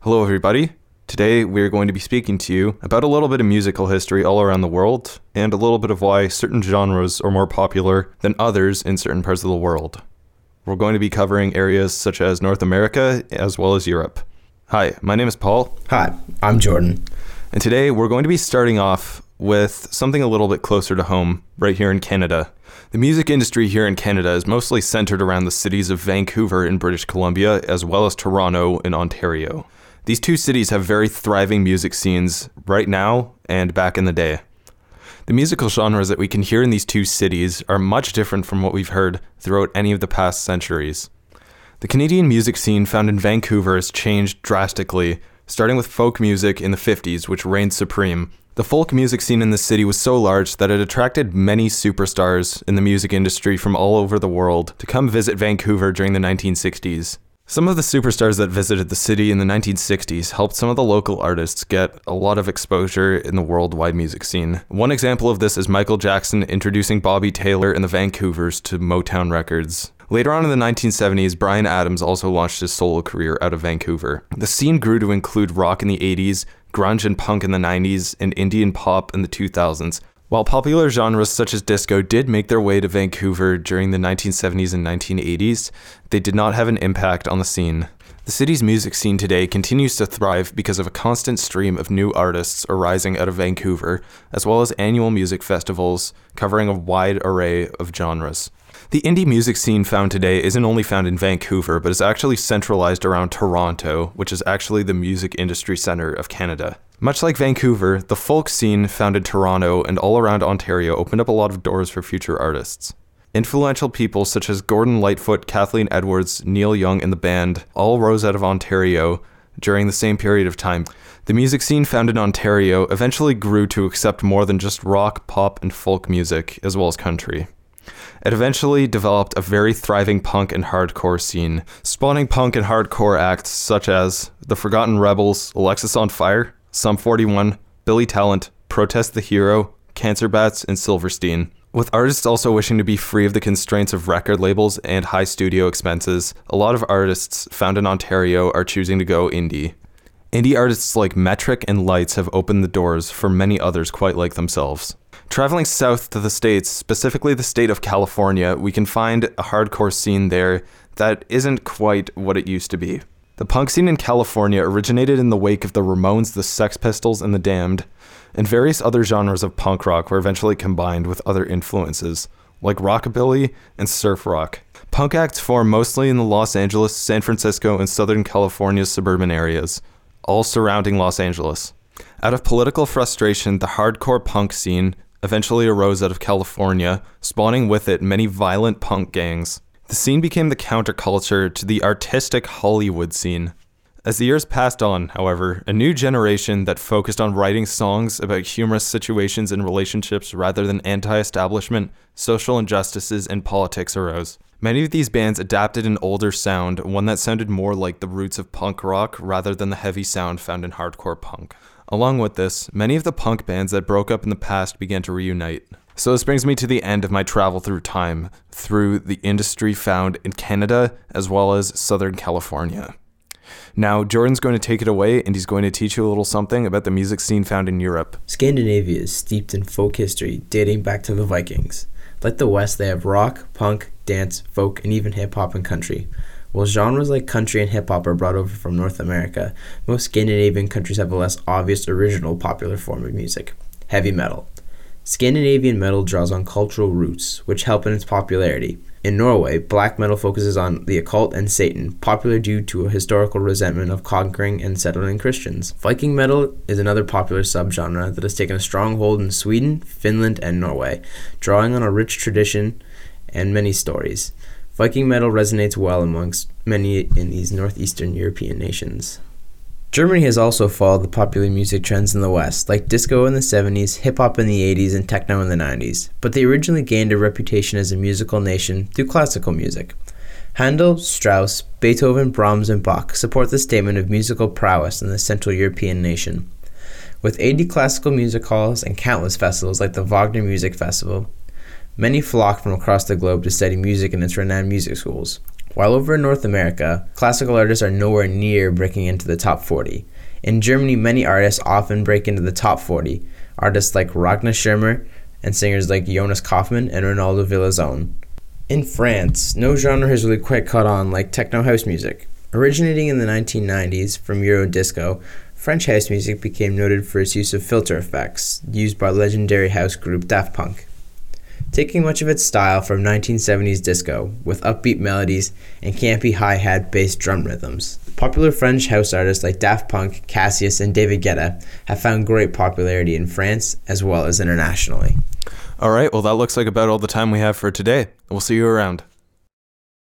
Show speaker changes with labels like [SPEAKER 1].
[SPEAKER 1] Hello, everybody. Today, we're going to be speaking to you about a little bit of musical history all around the world and a little bit of why certain genres are more popular than others in certain parts of the world. We're going to be covering areas such as North America as well as Europe. Hi, my name is Paul,
[SPEAKER 2] Hi, I'm Jordan.
[SPEAKER 1] and today we're going to be starting off with something a little bit closer to home, right here in Canada. The music industry here in Canada is mostly centered around the cities of Vancouver in British Columbia as well as Toronto in Ontario. These two cities have very thriving music scenes right now and back in the day. The musical genres that we can hear in these two cities are much different from what we've heard throughout any of the past centuries. The Canadian music scene found in Vancouver has changed drastically, starting with folk music in the 50s, which reigned supreme. The folk music scene in the city was so large that it attracted many superstars in the music industry from all over the world to come visit Vancouver during the 1960s. Some of the superstars that visited the city in the 1960s helped some of the local artists get a lot of exposure in the worldwide music scene. One example of this is Michael Jackson introducing Bobby Taylor and the Vancouvers to Motown Records. Later on in the 1970s, Bryan Adams also launched his solo career out of Vancouver. The scene grew to include rock in the 80s, grunge and punk in the 90s, and indie pop in the 2000s. While popular genres such as disco did make their way to Vancouver during the 1970s and 1980s, they did not have an impact on the scene. The city's music scene today continues to thrive because of a constant stream of new artists arising out of Vancouver, as well as annual music festivals covering a wide array of genres. The indie music scene found today isn't only found in Vancouver, but is actually centralized around Toronto, which is actually the music industry center of Canada. Much like Vancouver, the folk scene founded Toronto and all around Ontario opened up a lot of doors for future artists. Influential people such as Gordon Lightfoot, Kathleen Edwards, Neil Young, and the band all rose out of Ontario during the same period of time. The music scene found in Ontario eventually grew to accept more than just rock, pop, and folk music, as well as country. It eventually developed a very thriving punk and hardcore scene, spawning punk and hardcore acts such as The Forgotten Rebels, Alexisonfire, Sum 41, Billy Talent, Protest the Hero, Cancer Bats, and Silverstein. With artists also wishing to be free of the constraints of record labels and high studio expenses, a lot of artists found in Ontario are choosing to go indie. Indie artists like Metric and Lights have opened the doors for many others quite like themselves. Traveling south to the states, specifically the state of California, we can find a hardcore scene there that isn't quite what it used to be. The punk scene in California originated in the wake of the Ramones, the Sex Pistols, and the Damned, and various other genres of punk rock were eventually combined with other influences, like rockabilly and surf rock. Punk acts formed mostly in the Los Angeles, San Francisco, and Southern California's suburban areas, all surrounding Los Angeles. Out of political frustration, the hardcore punk scene eventually arose out of California, spawning with it many violent punk gangs. The scene became the counterculture to the artistic Hollywood scene. As the years passed on, however, a new generation that focused on writing songs about humorous situations and relationships rather than anti establishment, social injustices, and politics arose. Many of these bands adapted an older sound, one that sounded more like the roots of punk rock rather than the heavy sound found in hardcore punk. Along with this, many of the punk bands that broke up in the past began to reunite. So this brings me to the end of my travel through time, through the industry found in Canada as well as Southern California. Now, Jordan's going to take it away and he's going to teach you a little something about the music scene found in Europe.
[SPEAKER 2] Scandinavia is steeped in folk history dating back to the Vikings. Like the West, they have rock, punk, dance, folk, and even hip hop and country. While genres like country and hip hop are brought over from North America, most Scandinavian countries have a less obvious original popular form of music heavy metal. Scandinavian metal draws on cultural roots, which help in its popularity. In Norway, black metal focuses on the occult and Satan, popular due to a historical resentment of conquering and settling Christians. Viking metal is another popular subgenre that has taken a strong hold in Sweden, Finland, and Norway, drawing on a rich tradition and many stories. Viking metal resonates well amongst many in these northeastern European nations. Germany has also followed the popular music trends in the West, like disco in the 70s, hip hop in the 80s, and techno in the 90s, but they originally gained a reputation as a musical nation through classical music. Handel, Strauss, Beethoven, Brahms, and Bach support the statement of musical prowess in the Central European nation. With 80 classical music halls and countless festivals like the Wagner Music Festival, many flock from across the globe to study music in its renowned music schools. While over in North America, classical artists are nowhere near breaking into the top 40. In Germany, many artists often break into the top 40. Artists like Ragna Schirmer and singers like Jonas Kaufmann and Ronaldo Villazone. In France, no genre has really quite caught on like techno house music. Originating in the 1990s from Euro disco, French house music became noted for its use of filter effects, used by legendary house group Daft Punk. Taking much of its style from 1970s disco, with upbeat melodies and campy hi hat based drum rhythms. Popular French house artists like Daft Punk, Cassius, and David Guetta have found great popularity in France as well as internationally.
[SPEAKER 1] All right, well, that looks like about all the time we have for today. We'll see you around.